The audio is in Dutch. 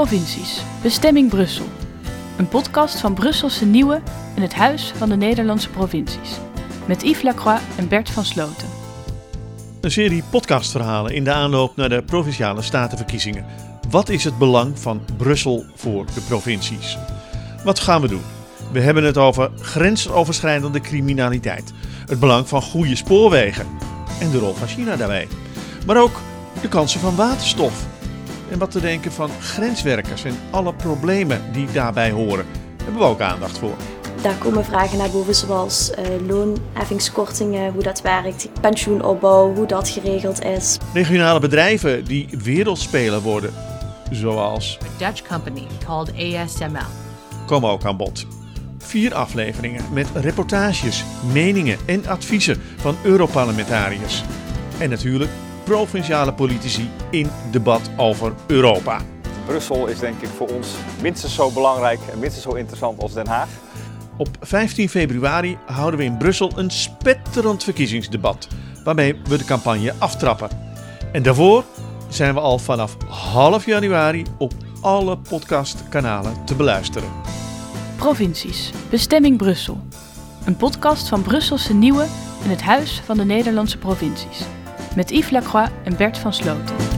Provincies. Bestemming Brussel. Een podcast van Brusselse Nieuwe en het Huis van de Nederlandse Provincies. Met Yves Lacroix en Bert van Sloten. Een serie podcastverhalen in de aanloop naar de provinciale statenverkiezingen. Wat is het belang van Brussel voor de provincies? Wat gaan we doen? We hebben het over grensoverschrijdende criminaliteit, het belang van goede spoorwegen en de rol van China daarbij. Maar ook de kansen van waterstof en wat te denken van grenswerkers en alle problemen die daarbij horen. Daar hebben we ook aandacht voor. Daar komen vragen naar boven zoals uh, loonheffingskortingen, hoe dat werkt, pensioenopbouw, hoe dat geregeld is. Regionale bedrijven die wereldspeler worden, zoals a Dutch company called ASML. komen ook aan bod. Vier afleveringen met reportages, meningen en adviezen van Europarlementariërs. En natuurlijk provinciale politici in debat over Europa. Brussel is denk ik voor ons minstens zo belangrijk en minstens zo interessant als Den Haag. Op 15 februari houden we in Brussel een spetterend verkiezingsdebat, waarmee we de campagne aftrappen. En daarvoor zijn we al vanaf half januari op alle podcastkanalen te beluisteren. Provincies. Bestemming Brussel. Een podcast van Brusselse Nieuwe en het Huis van de Nederlandse Provincies. Met Yves Lacroix en Bert van Sloten.